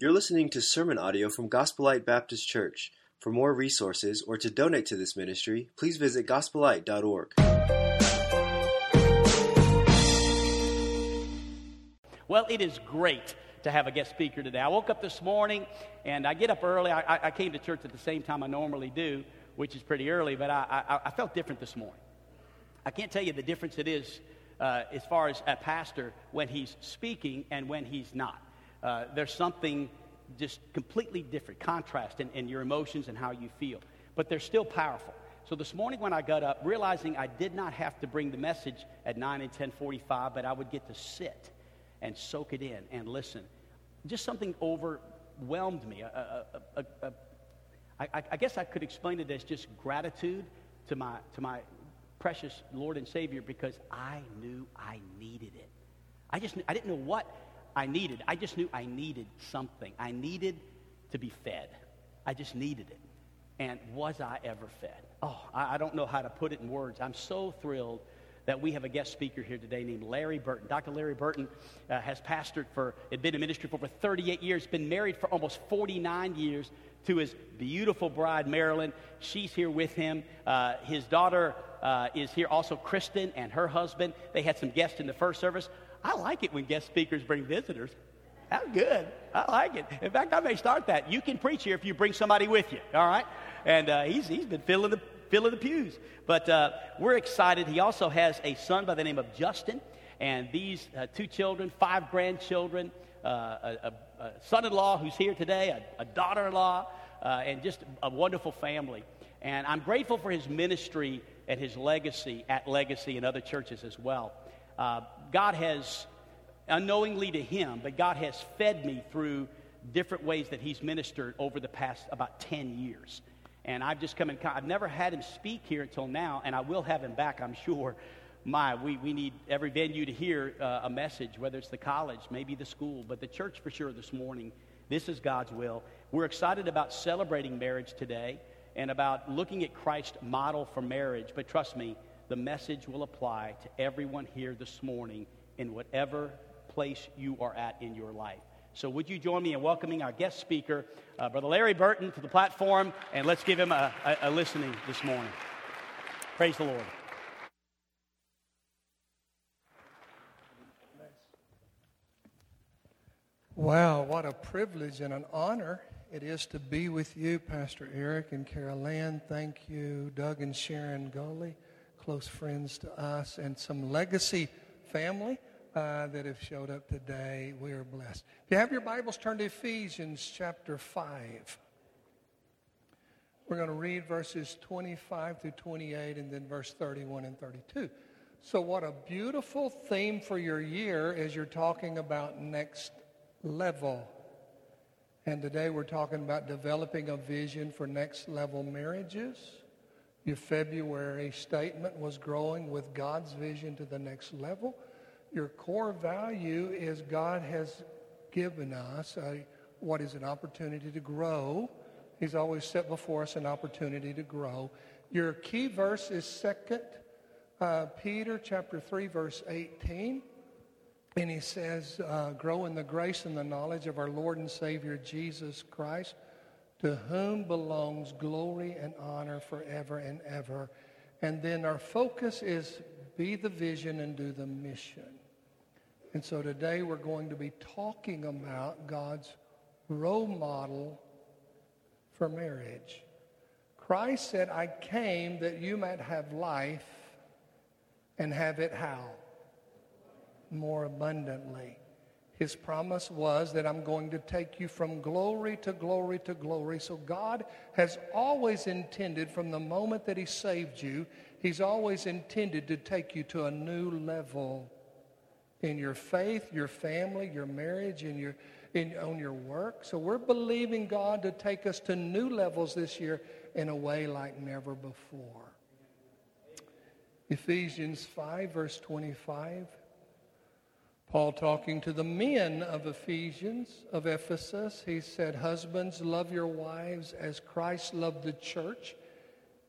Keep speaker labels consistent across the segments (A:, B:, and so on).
A: You're listening to sermon audio from Gospel Light Baptist Church. For more resources or to donate to this ministry, please visit gospelite.org.
B: Well, it is great to have a guest speaker today. I woke up this morning and I get up early. I, I came to church at the same time I normally do, which is pretty early, but I, I, I felt different this morning. I can't tell you the difference it is uh, as far as a pastor when he's speaking and when he's not. Uh, there's something just completely different, contrast in, in your emotions and how you feel. But they're still powerful. So this morning when I got up, realizing I did not have to bring the message at 9 and 10:45, but I would get to sit and soak it in and listen. Just something overwhelmed me. I guess I could explain it as just gratitude to my, to my precious Lord and Savior because I knew I needed it. I just I didn't know what I needed. I just knew I needed something. I needed to be fed. I just needed it. And was I ever fed? Oh, I, I don't know how to put it in words. I'm so thrilled that we have a guest speaker here today named Larry Burton. Dr. Larry Burton uh, has pastored for, had been in ministry for over 38 years, been married for almost 49 years to his beautiful bride, Marilyn. She's here with him. Uh, his daughter uh, is here also, Kristen, and her husband. They had some guests in the first service. I like it when guest speakers bring visitors. That's good. I like it. In fact, I may start that. You can preach here if you bring somebody with you, all right? And uh, he's, he's been filling the, filling the pews. But uh, we're excited. He also has a son by the name of Justin, and these uh, two children, five grandchildren, uh, a, a, a son in law who's here today, a, a daughter in law, uh, and just a wonderful family. And I'm grateful for his ministry and his legacy at Legacy and other churches as well. Uh, God has, unknowingly to him, but God has fed me through different ways that he's ministered over the past about 10 years. And I've just come in, I've never had him speak here until now, and I will have him back, I'm sure. My, we, we need every venue to hear uh, a message, whether it's the college, maybe the school, but the church for sure this morning. This is God's will. We're excited about celebrating marriage today and about looking at Christ's model for marriage, but trust me, the message will apply to everyone here this morning in whatever place you are at in your life. So, would you join me in welcoming our guest speaker, uh, Brother Larry Burton, to the platform, and let's give him a, a, a listening this morning. Praise the Lord.
C: Wow, what a privilege and an honor it is to be with you, Pastor Eric and Carol Ann. Thank you, Doug and Sharon Goley close friends to us, and some legacy family uh, that have showed up today. We are blessed. If you have your Bibles, turn to Ephesians chapter 5. We're going to read verses 25 through 28 and then verse 31 and 32. So, what a beautiful theme for your year as you're talking about next level. And today we're talking about developing a vision for next level marriages your February statement was growing with God's vision to the next level. Your core value is God has given us a, what is an opportunity to grow. He's always set before us an opportunity to grow. Your key verse is Second uh, Peter chapter 3, verse 18. And he says, uh, grow in the grace and the knowledge of our Lord and Savior Jesus Christ to whom belongs glory and honor forever and ever. And then our focus is be the vision and do the mission. And so today we're going to be talking about God's role model for marriage. Christ said, I came that you might have life and have it how? More abundantly. His promise was that I'm going to take you from glory to glory to glory. So God has always intended from the moment that He saved you, He's always intended to take you to a new level in your faith, your family, your marriage, in your, in, on your work. So we're believing God to take us to new levels this year in a way like never before. Ephesians 5, verse 25. Paul talking to the men of Ephesians, of Ephesus, he said, Husbands, love your wives as Christ loved the church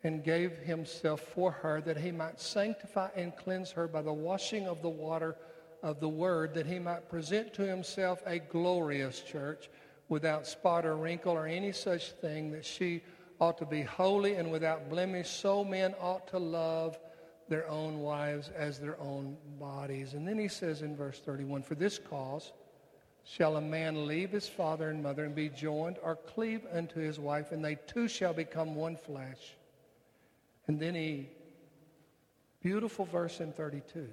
C: and gave himself for her that he might sanctify and cleanse her by the washing of the water of the word, that he might present to himself a glorious church without spot or wrinkle or any such thing, that she ought to be holy and without blemish. So men ought to love their own wives as their own bodies. And then he says in verse 31 For this cause shall a man leave his father and mother and be joined or cleave unto his wife, and they two shall become one flesh. And then he, beautiful verse in 32,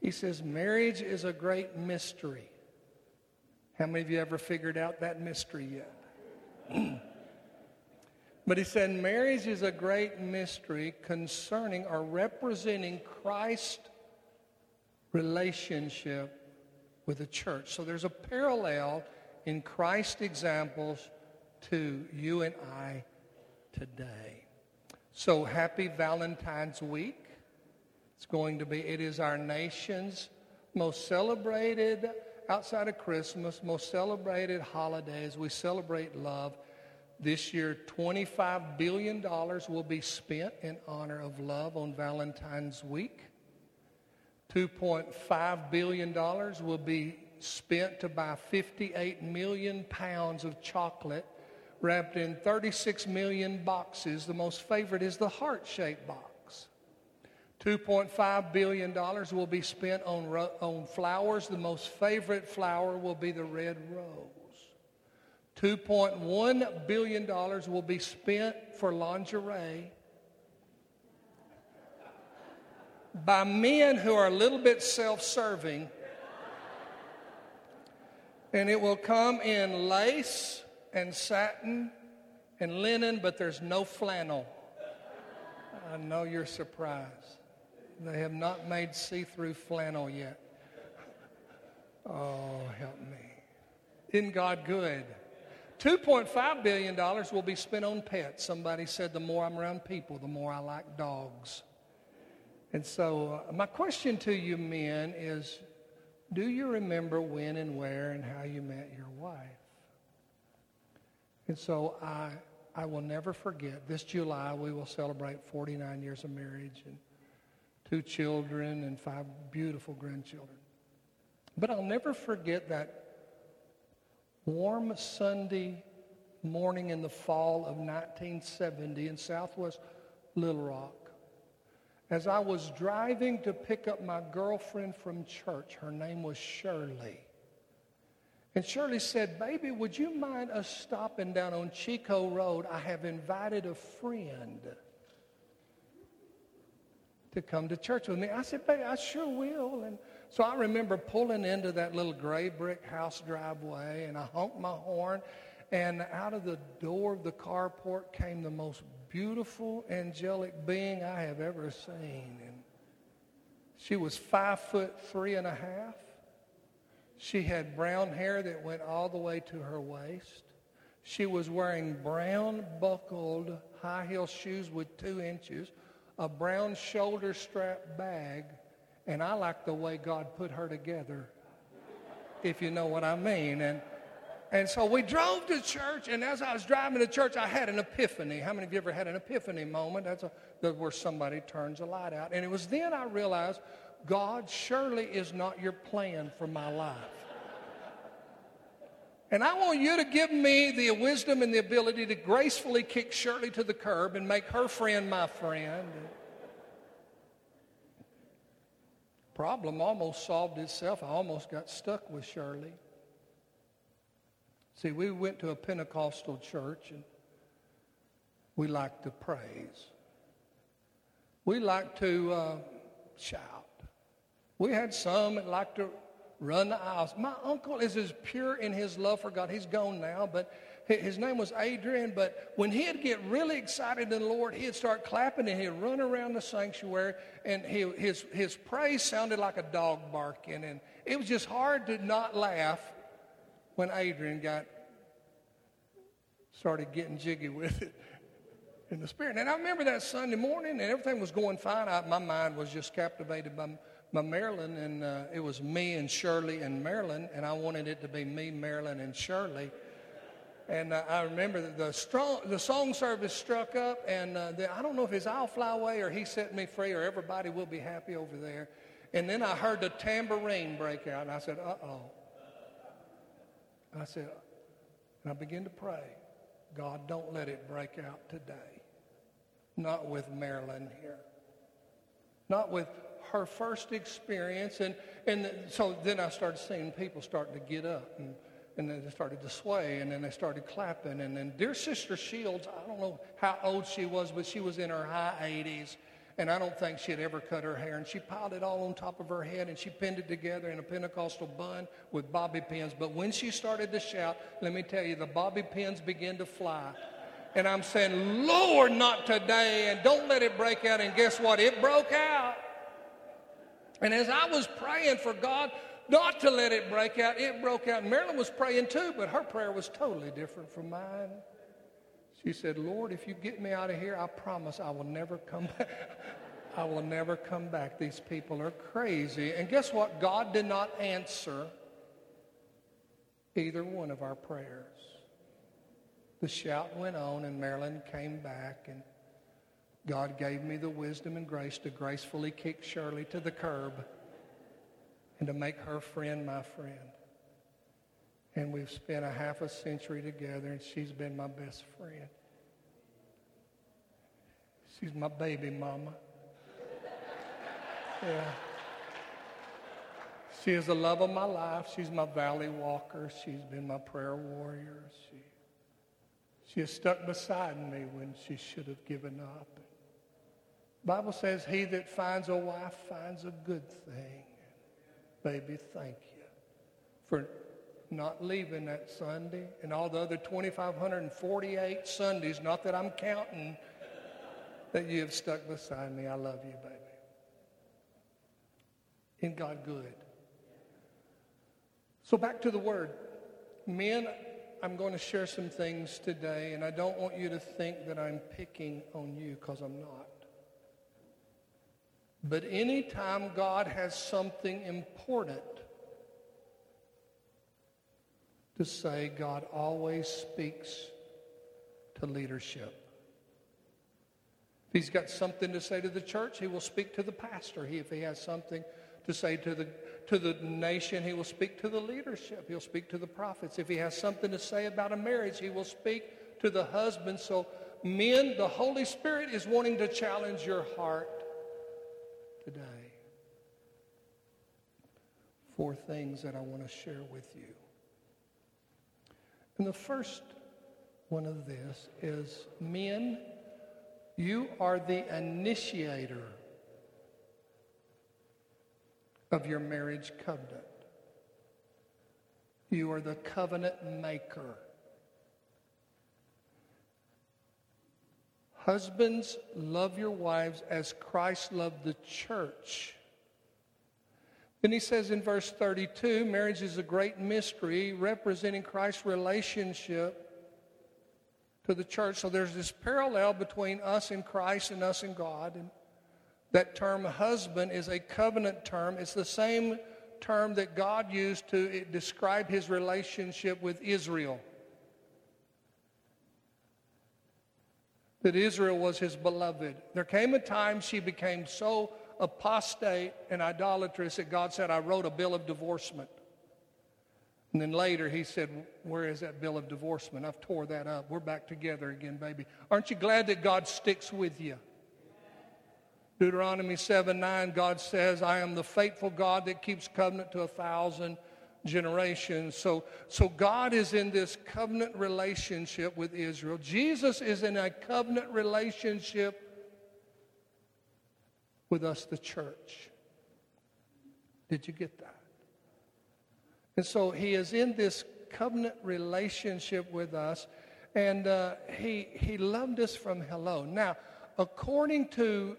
C: he says, Marriage is a great mystery. How many of you ever figured out that mystery yet? but he said, Marriage is a great mystery concerning or representing Christ's relationship with the church. So there's a parallel in Christ's examples to you and I today. So happy Valentine's Week. It's going to be, it is our nation's most celebrated, outside of Christmas, most celebrated holidays. We celebrate love. This year, $25 billion will be spent in honor of love on Valentine's Week. $2.5 billion will be spent to buy 58 million pounds of chocolate wrapped in 36 million boxes. The most favorite is the heart shaped box. $2.5 billion will be spent on, on flowers. The most favorite flower will be the red rose. $2.1 billion will be spent for lingerie by men who are a little bit self serving. And it will come in lace and satin and linen, but there's no flannel. I know you're surprised. They have not made see through flannel yet. Oh, help me. Isn't God good? $2.5 billion will be spent on pets. Somebody said the more I'm around people, the more I like dogs. And so, uh, my question to you men is do you remember when and where and how you met your wife? And so, I, I will never forget. This July, we will celebrate 49 years of marriage. And two children and five beautiful grandchildren. But I'll never forget that warm Sunday morning in the fall of 1970 in southwest Little Rock. As I was driving to pick up my girlfriend from church, her name was Shirley. And Shirley said, Baby, would you mind us stopping down on Chicot Road? I have invited a friend to come to church with me. I said, Baby, I sure will. And so I remember pulling into that little gray brick house driveway and I honked my horn and out of the door of the carport came the most beautiful angelic being I have ever seen. And she was five foot three and a half. She had brown hair that went all the way to her waist. She was wearing brown buckled high heel shoes with two inches a brown shoulder strap bag, and I like the way God put her together, if you know what I mean. And, and so we drove to church, and as I was driving to church, I had an epiphany. How many of you ever had an epiphany moment? That's a, where somebody turns a light out. And it was then I realized God surely is not your plan for my life. And I want you to give me the wisdom and the ability to gracefully kick Shirley to the curb and make her friend my friend. Problem almost solved itself. I almost got stuck with Shirley. See, we went to a Pentecostal church and we like to praise. We like to uh, shout. We had some that liked to run the aisles. My uncle is as pure in his love for God. He's gone now, but his name was Adrian. But when he'd get really excited in the Lord, he'd start clapping and he'd run around the sanctuary, and he, his, his praise sounded like a dog barking. And it was just hard to not laugh when Adrian got started getting jiggy with it in the spirit. And I remember that Sunday morning, and everything was going fine. I, my mind was just captivated by by Marilyn, and uh, it was me and Shirley and Marilyn, and I wanted it to be me, Marilyn, and Shirley. And uh, I remember the, strong, the song service struck up, and uh, the, I don't know if it's I'll Fly Away or He Set Me Free or Everybody Will Be Happy over there. And then I heard the tambourine break out, and I said, uh oh. I said, And I began to pray, God, don't let it break out today. Not with Marilyn here. Not with her first experience. And, and so then I started seeing people starting to get up. And, and then they started to sway. And then they started clapping. And then dear Sister Shields, I don't know how old she was, but she was in her high 80s. And I don't think she had ever cut her hair. And she piled it all on top of her head and she pinned it together in a Pentecostal bun with bobby pins. But when she started to shout, let me tell you, the bobby pins began to fly. And I'm saying, Lord, not today. And don't let it break out. And guess what? It broke out. And as I was praying for God not to let it break out, it broke out. Marilyn was praying too, but her prayer was totally different from mine. She said, Lord, if you get me out of here, I promise I will never come back. I will never come back. These people are crazy. And guess what? God did not answer either one of our prayers. The shout went on, and Marilyn came back, and God gave me the wisdom and grace to gracefully kick Shirley to the curb and to make her friend my friend. And we've spent a half a century together, and she's been my best friend. She's my baby mama. Yeah. She is the love of my life. She's my valley walker. She's been my prayer warrior. She, she has stuck beside me when she should have given up. Bible says, he that finds a wife finds a good thing. Baby, thank you for not leaving that Sunday and all the other 2,548 Sundays, not that I'm counting, that you have stuck beside me. I love you, baby. In God good. So back to the word. Men, I'm going to share some things today, and I don't want you to think that I'm picking on you because I'm not. But anytime God has something important to say, God always speaks to leadership. If he's got something to say to the church, he will speak to the pastor. He, if he has something to say to the, to the nation, he will speak to the leadership. He'll speak to the prophets. If he has something to say about a marriage, he will speak to the husband. So, men, the Holy Spirit is wanting to challenge your heart today. Four things that I want to share with you. And the first one of this is men, you are the initiator of your marriage covenant. You are the covenant maker. Husbands, love your wives as Christ loved the church. Then he says in verse 32 marriage is a great mystery representing Christ's relationship to the church. So there's this parallel between us and Christ and us and God. And that term husband is a covenant term. It's the same term that God used to describe his relationship with Israel. That Israel was his beloved. There came a time she became so apostate and idolatrous that God said, I wrote a bill of divorcement. And then later he said, Where is that bill of divorcement? I've tore that up. We're back together again, baby. Aren't you glad that God sticks with you? Deuteronomy 7 9, God says, I am the faithful God that keeps covenant to a thousand generations. So, so God is in this covenant relationship with Israel. Jesus is in a covenant relationship with us, the church. Did you get that? And so he is in this covenant relationship with us, and uh, he, he loved us from hello. Now, according to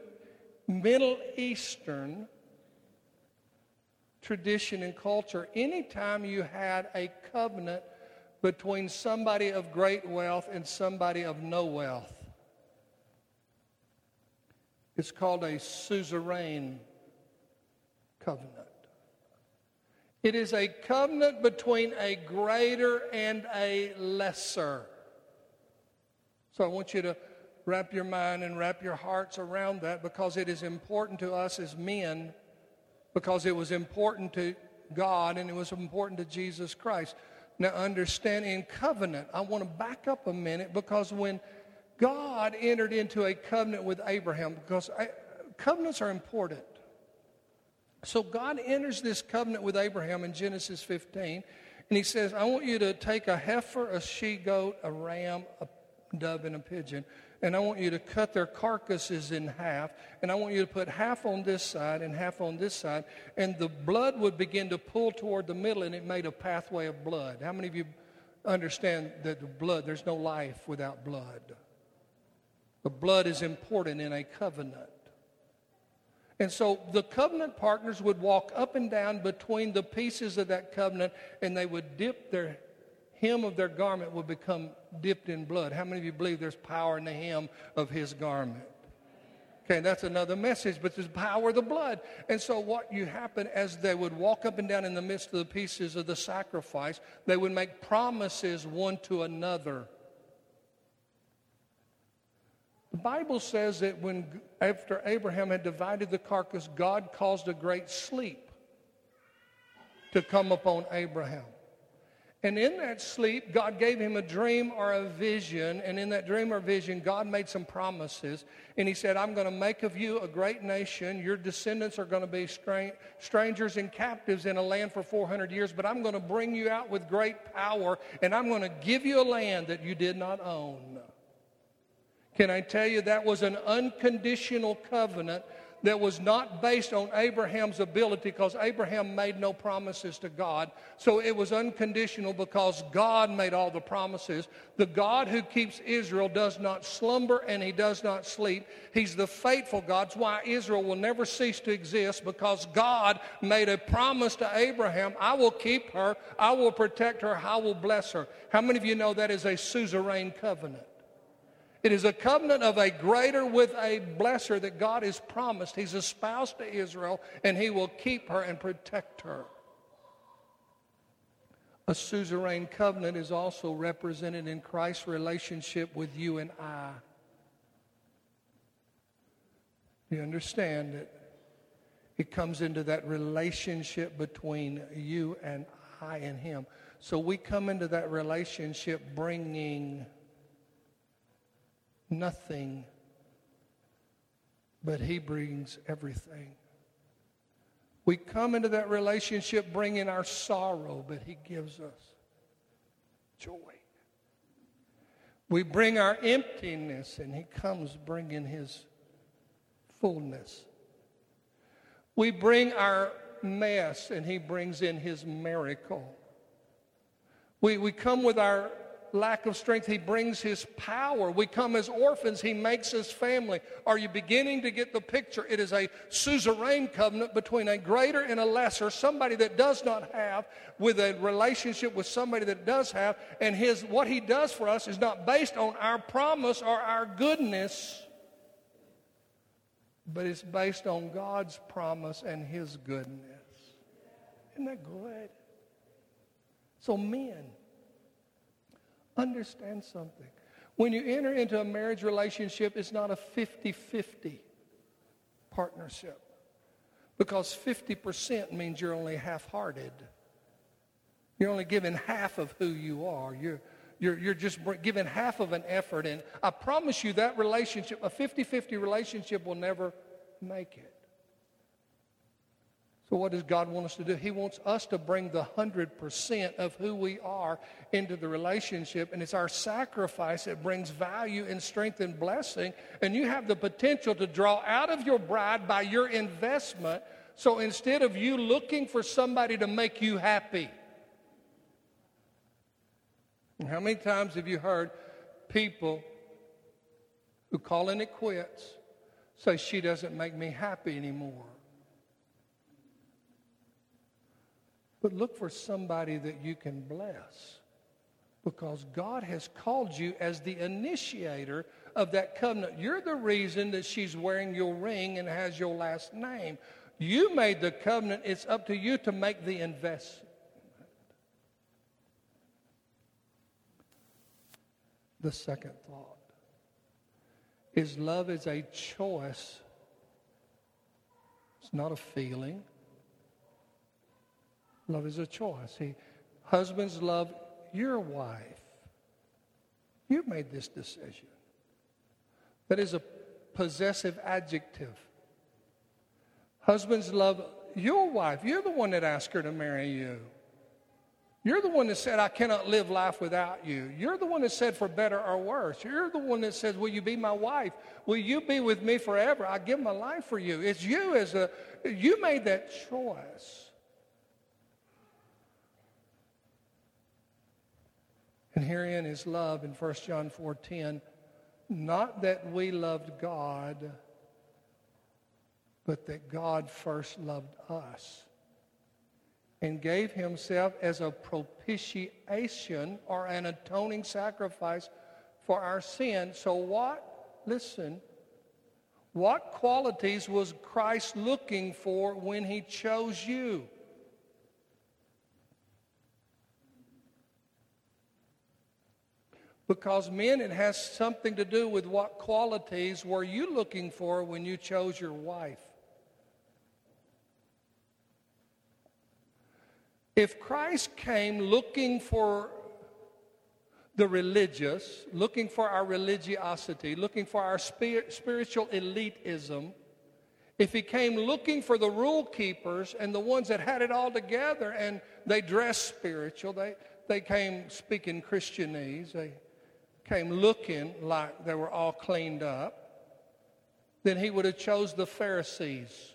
C: Middle Eastern tradition and culture, anytime you had a covenant between somebody of great wealth and somebody of no wealth, it's called a suzerain covenant. It is a covenant between a greater and a lesser. So I want you to wrap your mind and wrap your hearts around that because it is important to us as men because it was important to God and it was important to Jesus Christ. Now, understand in covenant, I want to back up a minute because when God entered into a covenant with Abraham, because I, covenants are important. So God enters this covenant with Abraham in Genesis 15, and he says, I want you to take a heifer, a she goat, a ram, a dove, and a pigeon, and I want you to cut their carcasses in half, and I want you to put half on this side and half on this side, and the blood would begin to pull toward the middle, and it made a pathway of blood. How many of you understand that the blood, there's no life without blood? The blood is important in a covenant. And so the covenant partners would walk up and down between the pieces of that covenant and they would dip their hem of their garment would become dipped in blood. How many of you believe there's power in the hem of his garment? Okay, that's another message, but there's power of the blood. And so what you happen as they would walk up and down in the midst of the pieces of the sacrifice, they would make promises one to another. The Bible says that when after Abraham had divided the carcass, God caused a great sleep to come upon Abraham. And in that sleep, God gave him a dream or a vision. And in that dream or vision, God made some promises. And he said, I'm going to make of you a great nation. Your descendants are going to be strangers and captives in a land for 400 years. But I'm going to bring you out with great power. And I'm going to give you a land that you did not own. Can I tell you that was an unconditional covenant that was not based on Abraham's ability because Abraham made no promises to God. So it was unconditional because God made all the promises. The God who keeps Israel does not slumber and he does not sleep. He's the faithful God. That's why Israel will never cease to exist because God made a promise to Abraham I will keep her, I will protect her, I will bless her. How many of you know that is a suzerain covenant? It is a covenant of a greater with a blesser that God has promised. He's espoused to Israel, and he will keep her and protect her. A suzerain covenant is also represented in Christ's relationship with you and I. You understand that it comes into that relationship between you and I and him. So we come into that relationship bringing nothing, but He brings everything. We come into that relationship bringing our sorrow, but He gives us joy. We bring our emptiness, and He comes bringing His fullness. We bring our mess, and He brings in His miracle. We, we come with our lack of strength, He brings His power. We come as orphans, He makes us family. Are you beginning to get the picture? It is a suzerain covenant between a greater and a lesser, somebody that does not have, with a relationship with somebody that does have. And his, what He does for us is not based on our promise or our goodness, but it's based on God's promise and His goodness. Isn't that good? So, men, Understand something. When you enter into a marriage relationship, it's not a 50 50 partnership because 50% means you're only half hearted. You're only giving half of who you are. You're, you're, you're just giving half of an effort. And I promise you that relationship, a 50 50 relationship, will never make it. So, what does God want us to do? He wants us to bring the 100% of who we are into the relationship, and it's our sacrifice that brings value and strength and blessing. And you have the potential to draw out of your bride by your investment. So, instead of you looking for somebody to make you happy, how many times have you heard people who call in it quits say, She doesn't make me happy anymore? But look for somebody that you can bless because God has called you as the initiator of that covenant. You're the reason that she's wearing your ring and has your last name. You made the covenant. It's up to you to make the investment. The second thought is love is a choice. It's not a feeling. Love is a choice. He, husbands love your wife. You've made this decision. That is a possessive adjective. Husbands love your wife. You're the one that asked her to marry you. You're the one that said, I cannot live life without you. You're the one that said, for better or worse. You're the one that says, Will you be my wife? Will you be with me forever? I give my life for you. It's you as a, you made that choice. And herein is love in 1 John 4:10, not that we loved God, but that God first loved us and gave himself as a propitiation or an atoning sacrifice for our sin. So what? Listen. What qualities was Christ looking for when he chose you? Because, men, it has something to do with what qualities were you looking for when you chose your wife. If Christ came looking for the religious, looking for our religiosity, looking for our spiritual elitism, if he came looking for the rule keepers and the ones that had it all together and they dressed spiritual, they, they came speaking Christianese, they came looking like they were all cleaned up, then he would have chose the Pharisees.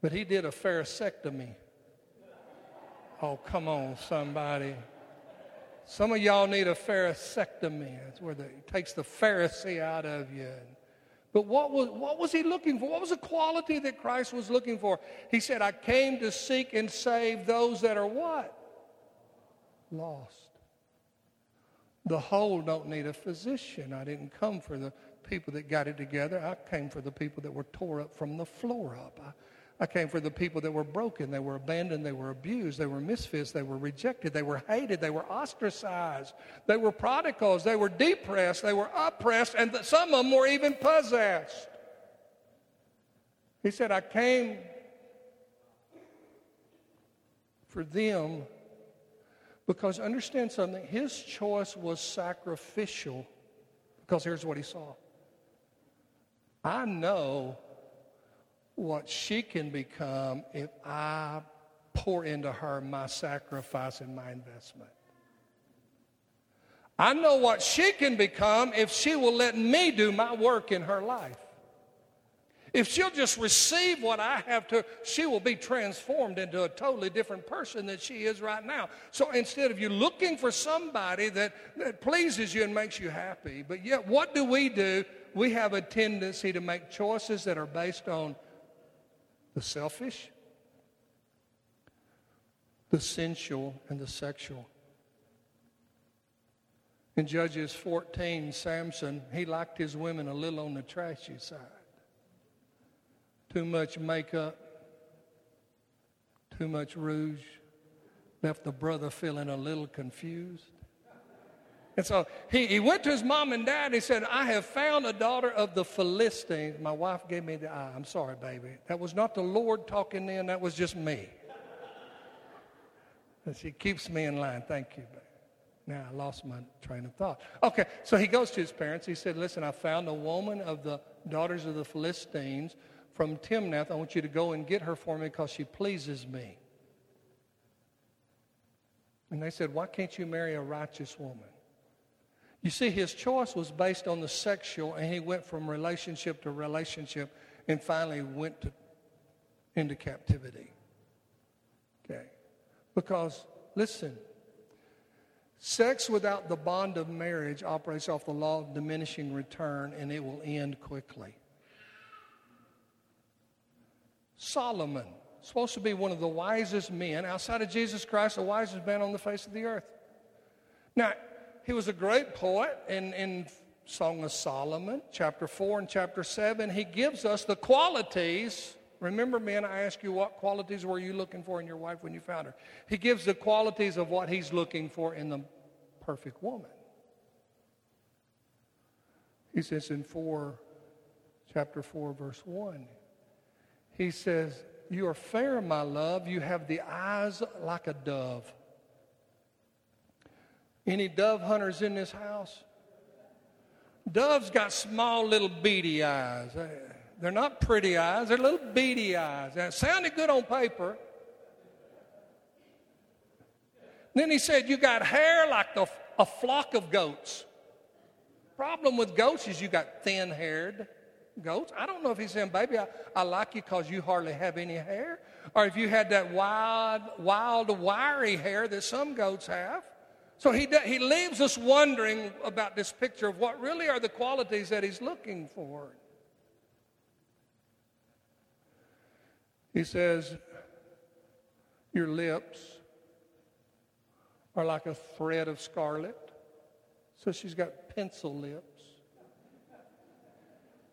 C: But he did a pharisectomy. Oh, come on, somebody. Some of y'all need a pharisectomy. That's where the, it takes the Pharisee out of you. But what was, what was he looking for? What was the quality that Christ was looking for? He said, I came to seek and save those that are what? Lost. The whole don't need a physician. I didn't come for the people that got it together. I came for the people that were tore up from the floor up. I, I came for the people that were broken, they were abandoned, they were abused, they were misfits, they were rejected, they were hated, they were ostracized, they were prodigals, they were depressed, they were oppressed, and some of them were even possessed. He said, I came for them because understand something, his choice was sacrificial because here's what he saw. I know what she can become if I pour into her my sacrifice and my investment. I know what she can become if she will let me do my work in her life. If she'll just receive what I have to, she will be transformed into a totally different person than she is right now. So instead of you looking for somebody that, that pleases you and makes you happy, but yet what do we do? We have a tendency to make choices that are based on the selfish, the sensual, and the sexual. In Judges 14, Samson, he liked his women a little on the trashy side. Too much makeup, too much rouge, left the brother feeling a little confused. And so he, he went to his mom and dad. And He said, I have found a daughter of the Philistines. My wife gave me the eye. I'm sorry, baby. That was not the Lord talking then, that was just me. And she keeps me in line. Thank you. Now I lost my train of thought. Okay, so he goes to his parents. He said, Listen, I found a woman of the daughters of the Philistines from Timnath. I want you to go and get her for me because she pleases me. And they said, Why can't you marry a righteous woman? You see, his choice was based on the sexual, and he went from relationship to relationship and finally went to, into captivity. Okay? Because, listen, sex without the bond of marriage operates off the law of diminishing return, and it will end quickly. Solomon, supposed to be one of the wisest men outside of Jesus Christ, the wisest man on the face of the earth. Now, he was a great poet in, in Song of Solomon, chapter 4 and chapter 7. He gives us the qualities. Remember, men, I asked you what qualities were you looking for in your wife when you found her? He gives the qualities of what he's looking for in the perfect woman. He says in 4, chapter 4, verse 1, he says, You are fair, my love. You have the eyes like a dove. Any dove hunters in this house? Doves got small little beady eyes. They're not pretty eyes, they're little beady eyes. That sounded good on paper. Then he said, You got hair like the, a flock of goats. Problem with goats is you got thin haired goats. I don't know if he's saying, Baby, I, I like you because you hardly have any hair. Or if you had that wild, wild, wiry hair that some goats have. So he, he leaves us wondering about this picture of what really are the qualities that he's looking for. He says, Your lips are like a thread of scarlet. So she's got pencil lips.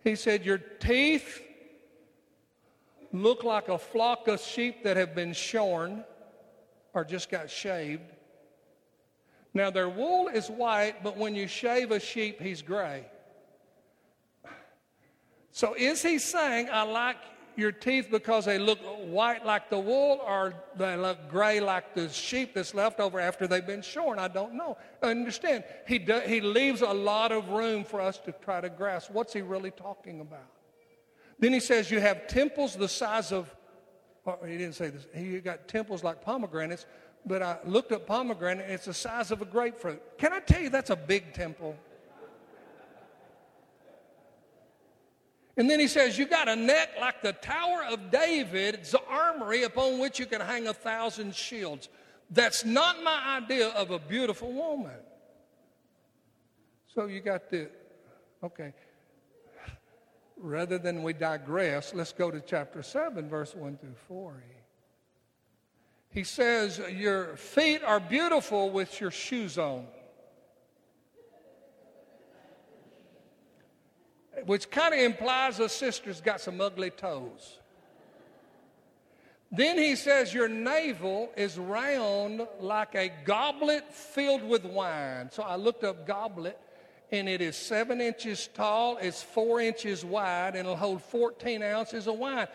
C: He said, Your teeth look like a flock of sheep that have been shorn or just got shaved. Now, their wool is white, but when you shave a sheep, he's gray. So, is he saying, I like your teeth because they look white like the wool or they look gray like the sheep that's left over after they've been shorn? I don't know. Understand. He, do, he leaves a lot of room for us to try to grasp what's he really talking about. Then he says, You have temples the size of, oh, he didn't say this, he got temples like pomegranates, but I looked up pomegranate, it's the size of a grapefruit. Can I tell you that's a big temple? And then he says, You got a neck like the Tower of David, it's the armory upon which you can hang a thousand shields. That's not my idea of a beautiful woman. So you got the, okay. Rather than we digress, let's go to chapter 7, verse 1 through 4. He says, Your feet are beautiful with your shoes on. Which kind of implies a sister's got some ugly toes. Then he says, Your navel is round like a goblet filled with wine. So I looked up goblet, and it is seven inches tall, it's four inches wide, and it'll hold 14 ounces of wine.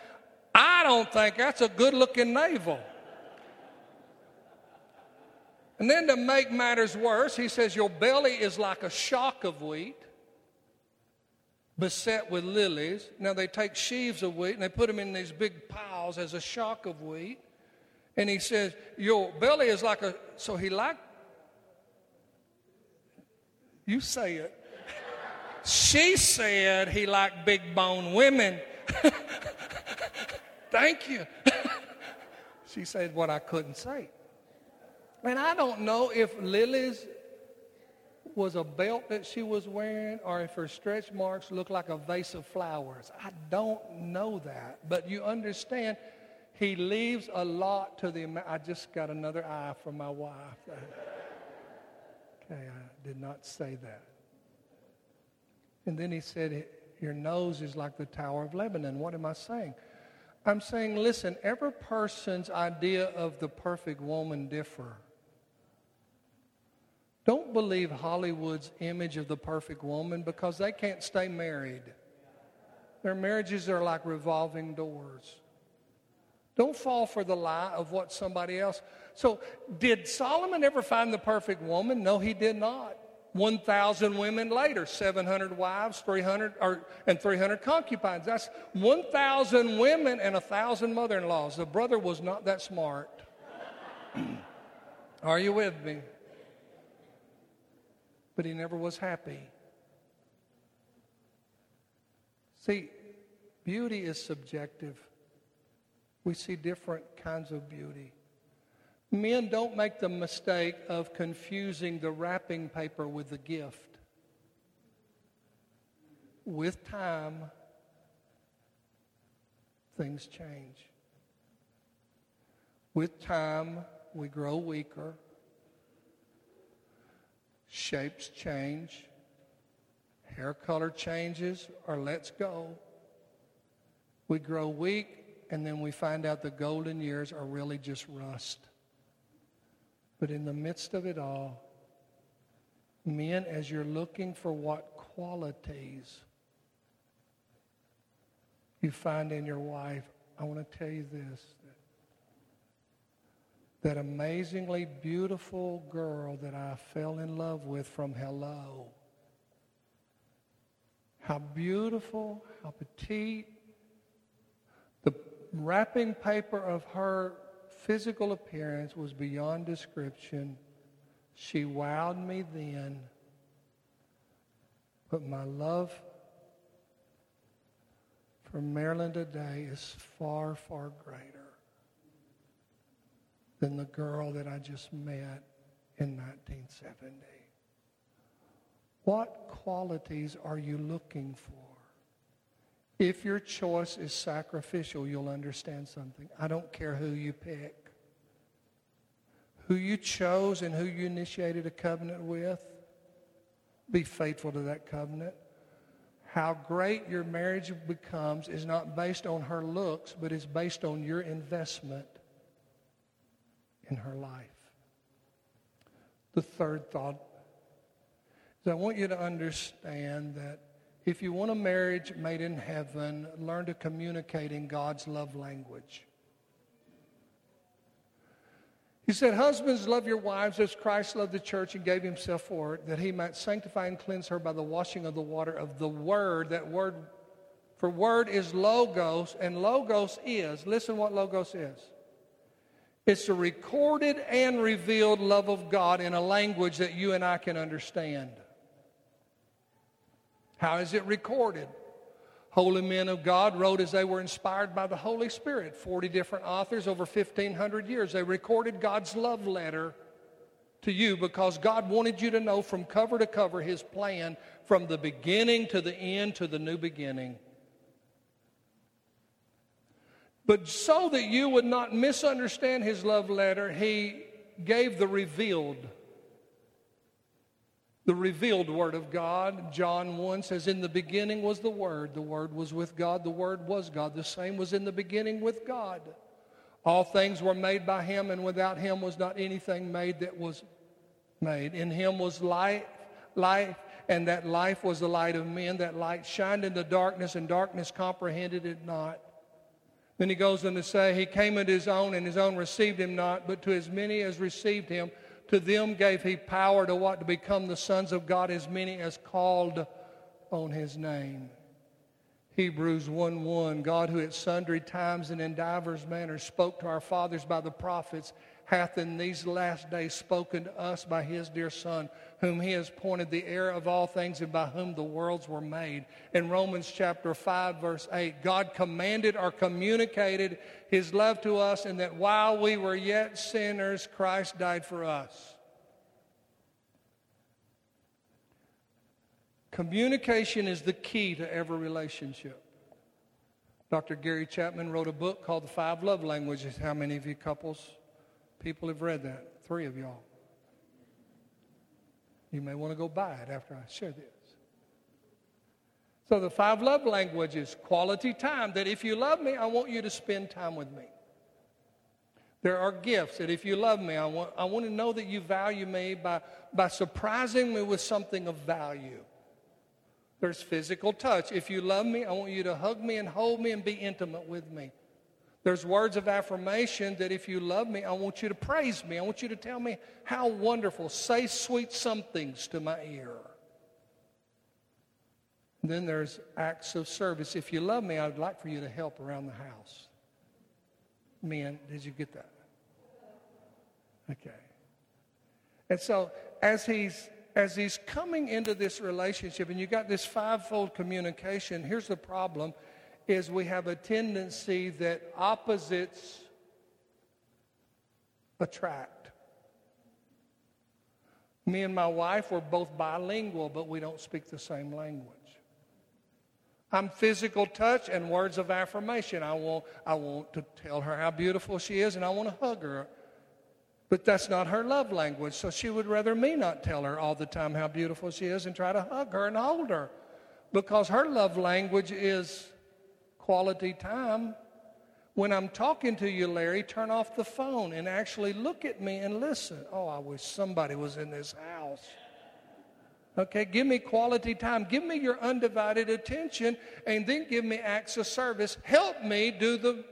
C: I don't think that's a good looking navel. And then to make matters worse, he says, Your belly is like a shock of wheat beset with lilies. Now they take sheaves of wheat and they put them in these big piles as a shock of wheat. And he says, Your belly is like a. So he liked. You say it. she said he liked big bone women. Thank you. she said what I couldn't say. And I don't know if Lily's was a belt that she was wearing or if her stretch marks looked like a vase of flowers. I don't know that. But you understand, he leaves a lot to the. I just got another eye from my wife. Okay, I did not say that. And then he said, Your nose is like the Tower of Lebanon. What am I saying? I'm saying, listen, every person's idea of the perfect woman differ. Don't believe Hollywood's image of the perfect woman because they can't stay married. Their marriages are like revolving doors. Don't fall for the lie of what somebody else. So, did Solomon ever find the perfect woman? No, he did not. 1,000 women later, 700 wives, 300 or, and 300 concubines. That's 1,000 women and 1,000 mother-in-laws. The brother was not that smart. Are you with me? But he never was happy. See, beauty is subjective. We see different kinds of beauty. Men don't make the mistake of confusing the wrapping paper with the gift. With time, things change. With time, we grow weaker shapes change, hair color changes, or lets go. We grow weak, and then we find out the golden years are really just rust. But in the midst of it all, men, as you're looking for what qualities you find in your wife, I want to tell you this that amazingly beautiful girl that I fell in love with from Hello. How beautiful, how petite. The wrapping paper of her physical appearance was beyond description. She wowed me then. But my love for Marilyn today is far, far greater than the girl that I just met in 1970. What qualities are you looking for? If your choice is sacrificial, you'll understand something. I don't care who you pick. Who you chose and who you initiated a covenant with, be faithful to that covenant. How great your marriage becomes is not based on her looks, but is based on your investment in her life. The third thought is I want you to understand that if you want a marriage made in heaven, learn to communicate in God's love language. He said, Husbands, love your wives as Christ loved the church and gave himself for it, that he might sanctify and cleanse her by the washing of the water of the word. That word, for word is logos, and logos is, listen what logos is. It's the recorded and revealed love of God in a language that you and I can understand. How is it recorded? Holy men of God wrote as they were inspired by the Holy Spirit. 40 different authors over 1,500 years. They recorded God's love letter to you because God wanted you to know from cover to cover His plan from the beginning to the end to the new beginning. But so that you would not misunderstand His love letter, He gave the revealed the revealed Word of God. John 1 says, In the beginning was the Word. The Word was with God. The Word was God. The same was in the beginning with God. All things were made by Him, and without Him was not anything made that was made. In Him was life, life, and that life was the light of men. That light shined in the darkness, and darkness comprehended it not. Then he goes on to say, He came into His own, and His own received Him not, but to as many as received Him, to them gave he power to what? To become the sons of God, as many as called on his name. Hebrews 1 1 God, who at sundry times and in divers manners spoke to our fathers by the prophets, hath in these last days spoken to us by his dear Son, whom he has appointed the heir of all things and by whom the worlds were made. In Romans chapter 5, verse 8, God commanded or communicated his love to us, and that while we were yet sinners, Christ died for us. Communication is the key to every relationship. Dr. Gary Chapman wrote a book called The Five Love Languages. How many of you couples, people have read that? Three of y'all. You may want to go buy it after I share this. So, the five love languages quality time, that if you love me, I want you to spend time with me. There are gifts that if you love me, I want, I want to know that you value me by, by surprising me with something of value. There's physical touch. If you love me, I want you to hug me and hold me and be intimate with me. There's words of affirmation that if you love me, I want you to praise me. I want you to tell me how wonderful. Say sweet somethings to my ear. And then there's acts of service. If you love me, I'd like for you to help around the house. Men, did you get that? Okay. And so as he's as he's coming into this relationship and you got this fivefold communication, here's the problem is we have a tendency that opposites attract. Me and my wife were both bilingual, but we don't speak the same language. I'm physical touch and words of affirmation. I want, I want to tell her how beautiful she is and I want to hug her. But that's not her love language, so she would rather me not tell her all the time how beautiful she is and try to hug her and hold her. Because her love language is quality time. When I'm talking to you, Larry, turn off the phone and actually look at me and listen. Oh, I wish somebody was in this house. Okay, give me quality time. Give me your undivided attention and then give me acts of service. Help me do the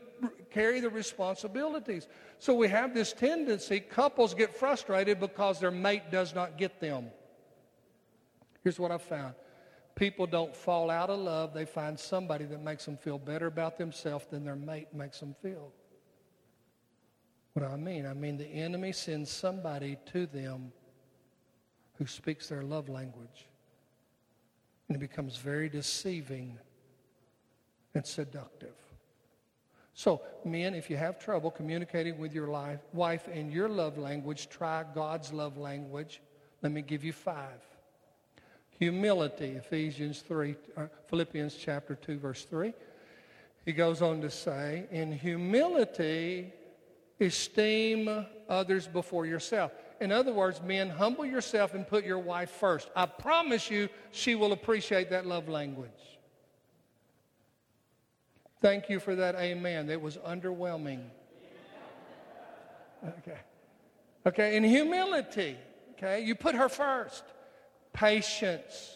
C: carry the responsibilities. So we have this tendency, couples get frustrated because their mate does not get them. Here's what I found people don't fall out of love, they find somebody that makes them feel better about themselves than their mate makes them feel. What do I mean? I mean the enemy sends somebody to them who speaks their love language. And it becomes very deceiving and seductive. So, men, if you have trouble communicating with your life, wife in your love language, try God's love language. Let me give you five. Humility, Ephesians 3, uh, Philippians chapter 2, verse 3. He goes on to say, in humility, esteem others before yourself. In other words, men, humble yourself and put your wife first. I promise you, she will appreciate that love language. Thank you for that amen. It was underwhelming. Okay. Okay, in humility, okay, you put her first. Patience.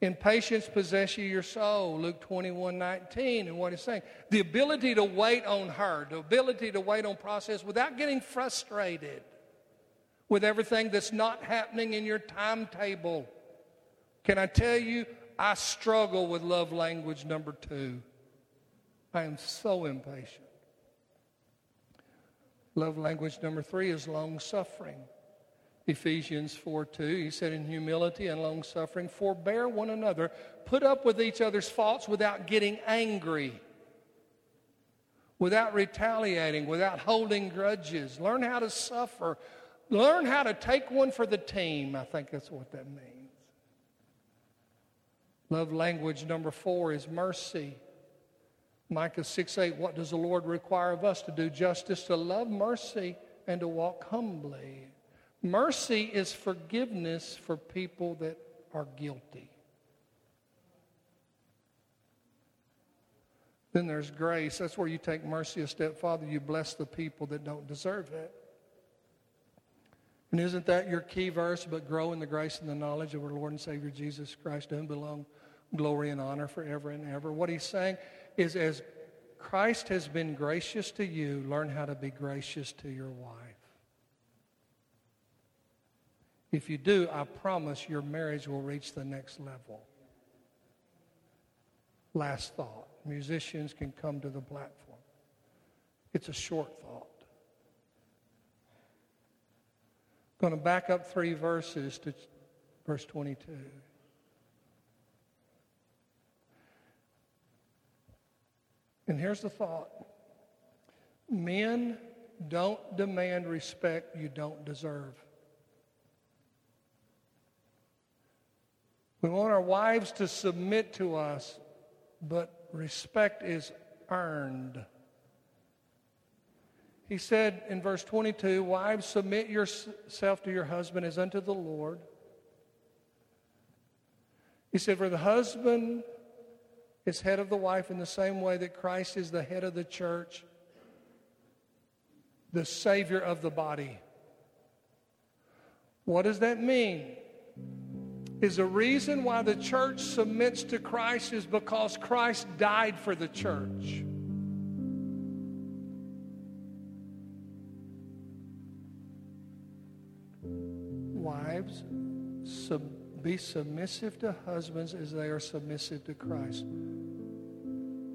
C: In patience possess you your soul, Luke 21, 19, and what he's saying. The ability to wait on her, the ability to wait on process without getting frustrated with everything that's not happening in your timetable. Can I tell you, I struggle with love language number two. I am so impatient. Love language number three is long suffering. Ephesians 4 2, he said, In humility and long suffering, forbear one another, put up with each other's faults without getting angry, without retaliating, without holding grudges. Learn how to suffer Learn how to take one for the team. I think that's what that means. Love language number four is mercy. Micah 6 8, what does the Lord require of us? To do justice, to love mercy, and to walk humbly. Mercy is forgiveness for people that are guilty. Then there's grace. That's where you take mercy a step farther. You bless the people that don't deserve it. And isn't that your key verse? But grow in the grace and the knowledge of our Lord and Savior Jesus Christ, to whom belong glory and honor forever and ever. What he's saying is, as Christ has been gracious to you, learn how to be gracious to your wife. If you do, I promise your marriage will reach the next level. Last thought musicians can come to the platform. It's a short thought. I'm going to back up three verses to verse 22. And here's the thought men don't demand respect you don't deserve. We want our wives to submit to us, but respect is earned. He said in verse 22 Wives, submit yourself to your husband as unto the Lord. He said, For the husband is head of the wife in the same way that Christ is the head of the church, the Savior of the body. What does that mean? Is the reason why the church submits to Christ is because Christ died for the church. wives, sub, be submissive to husbands as they are submissive to Christ.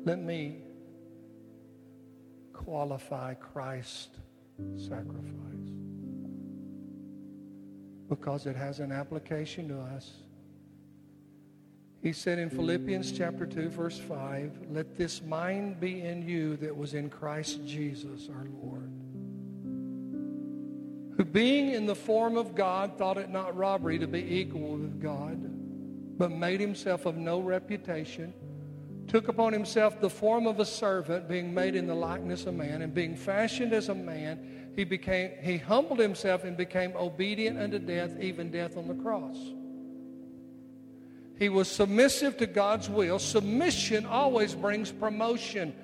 C: Let me qualify Christ's sacrifice because it has an application to us. He said in Philippians chapter 2 verse 5, let this mind be in you that was in Christ Jesus our Lord who being in the form of God thought it not robbery to be equal with God, but made himself of no reputation, took upon himself the form of a servant, being made in the likeness of man, and being fashioned as a man, he became he humbled himself and became obedient unto death, even death on the cross. He was submissive to God's will. Submission always brings promotion.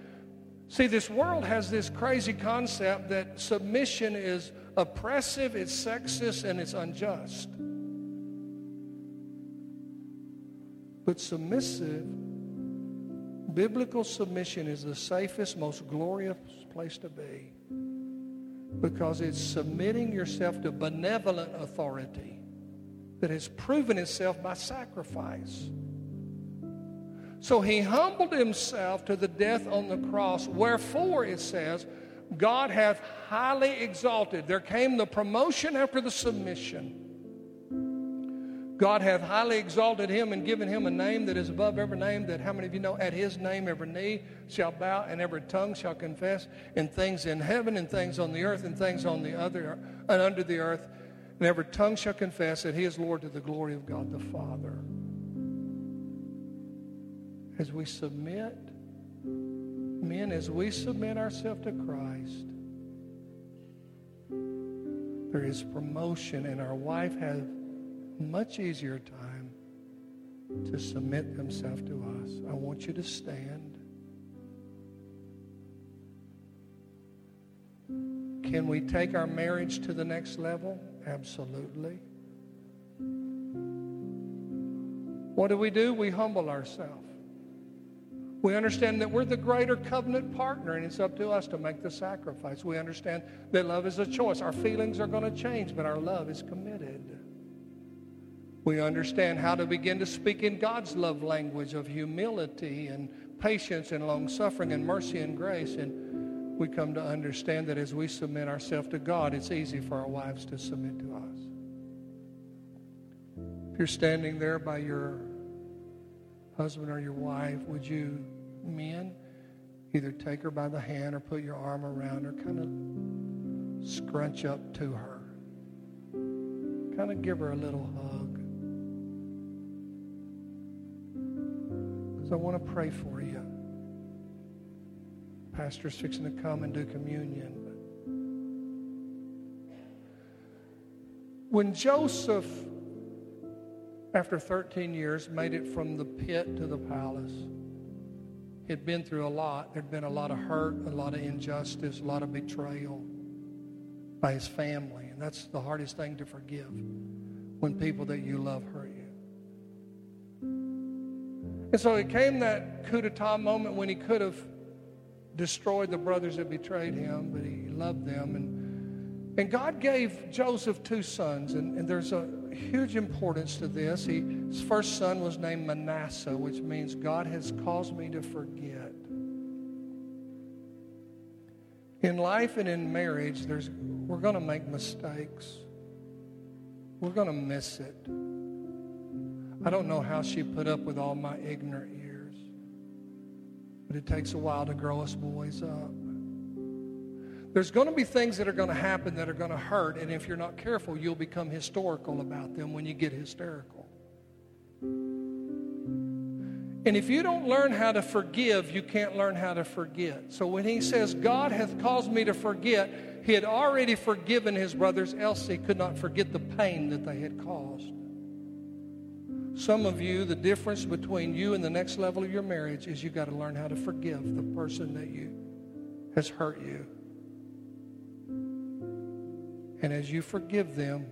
C: See, this world has this crazy concept that submission is oppressive, it's sexist, and it's unjust. But submissive biblical submission is the safest, most glorious place to be because it's submitting yourself to benevolent authority that has proven itself by sacrifice. So he humbled himself to the death on the cross. Wherefore, it says, God hath highly exalted. There came the promotion after the submission. God hath highly exalted him and given him a name that is above every name, that how many of you know at his name every knee shall bow and every tongue shall confess, and things in heaven and things on the earth and things on the other and under the earth, and every tongue shall confess that he is Lord to the glory of God the Father. As we submit, men, as we submit ourselves to Christ, there is promotion, and our wife has much easier time to submit themselves to us. I want you to stand. Can we take our marriage to the next level? Absolutely. What do we do? We humble ourselves. We understand that we're the greater covenant partner, and it's up to us to make the sacrifice. We understand that love is a choice. Our feelings are going to change, but our love is committed. We understand how to begin to speak in God's love language of humility and patience and long suffering and mercy and grace. And we come to understand that as we submit ourselves to God, it's easy for our wives to submit to us. If you're standing there by your husband or your wife, would you, men, either take her by the hand or put your arm around her, kind of scrunch up to her, kind of give her a little hug? So I want to pray for you. Pastor's fixing to come and do communion. When Joseph, after 13 years, made it from the pit to the palace, he'd been through a lot. There'd been a lot of hurt, a lot of injustice, a lot of betrayal by his family. And that's the hardest thing to forgive when people that you love hurt. And so it came that coup d'etat moment when he could have destroyed the brothers that betrayed him, but he loved them. And, and God gave Joseph two sons, and, and there's a huge importance to this. He, his first son was named Manasseh, which means God has caused me to forget. In life and in marriage, there's, we're going to make mistakes. We're going to miss it. I don't know how she put up with all my ignorant years. But it takes a while to grow us boys up. There's going to be things that are going to happen that are going to hurt, and if you're not careful, you'll become historical about them when you get hysterical. And if you don't learn how to forgive, you can't learn how to forget. So when he says, God hath caused me to forget, he had already forgiven his brothers, else he could not forget the pain that they had caused. Some of you, the difference between you and the next level of your marriage is you've got to learn how to forgive the person that you has hurt you. And as you forgive them,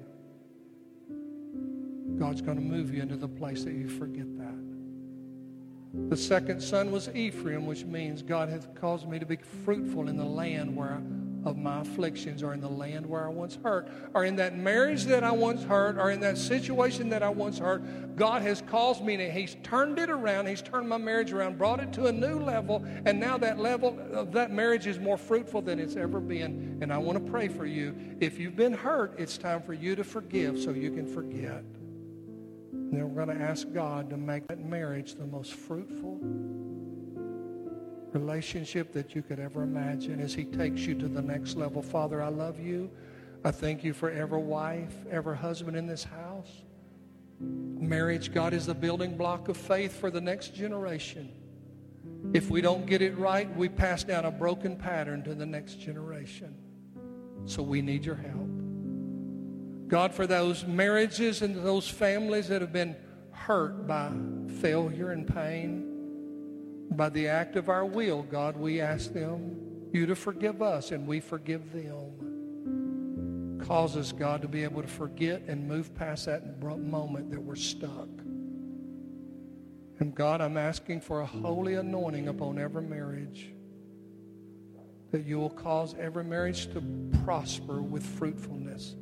C: God's going to move you into the place that you forget that. The second son was Ephraim, which means God hath caused me to be fruitful in the land where I, of my afflictions or in the land where I once hurt or in that marriage that I once hurt or in that situation that I once hurt. God has caused me to, He's turned it around. He's turned my marriage around, brought it to a new level, and now that level of that marriage is more fruitful than it's ever been. And I want to pray for you. If you've been hurt, it's time for you to forgive so you can forget. And then we're going to ask God to make that marriage the most fruitful relationship that you could ever imagine as He takes you to the next level. Father, I love you. I thank you for every wife, every husband in this house. Marriage, God, is the building block of faith for the next generation. If we don't get it right, we pass down a broken pattern to the next generation. So we need your help. God, for those marriages and those families that have been hurt by failure and pain, by the act of our will, God, we ask them, you to forgive us, and we forgive them. Cause us, God, to be able to forget and move past that moment that we're stuck. And God, I'm asking for a holy anointing upon every marriage. That you will cause every marriage to prosper with fruitfulness,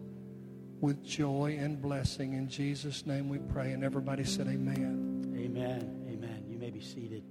C: with joy and blessing. In Jesus' name we pray. And everybody said, Amen.
B: Amen. Amen. You may be seated.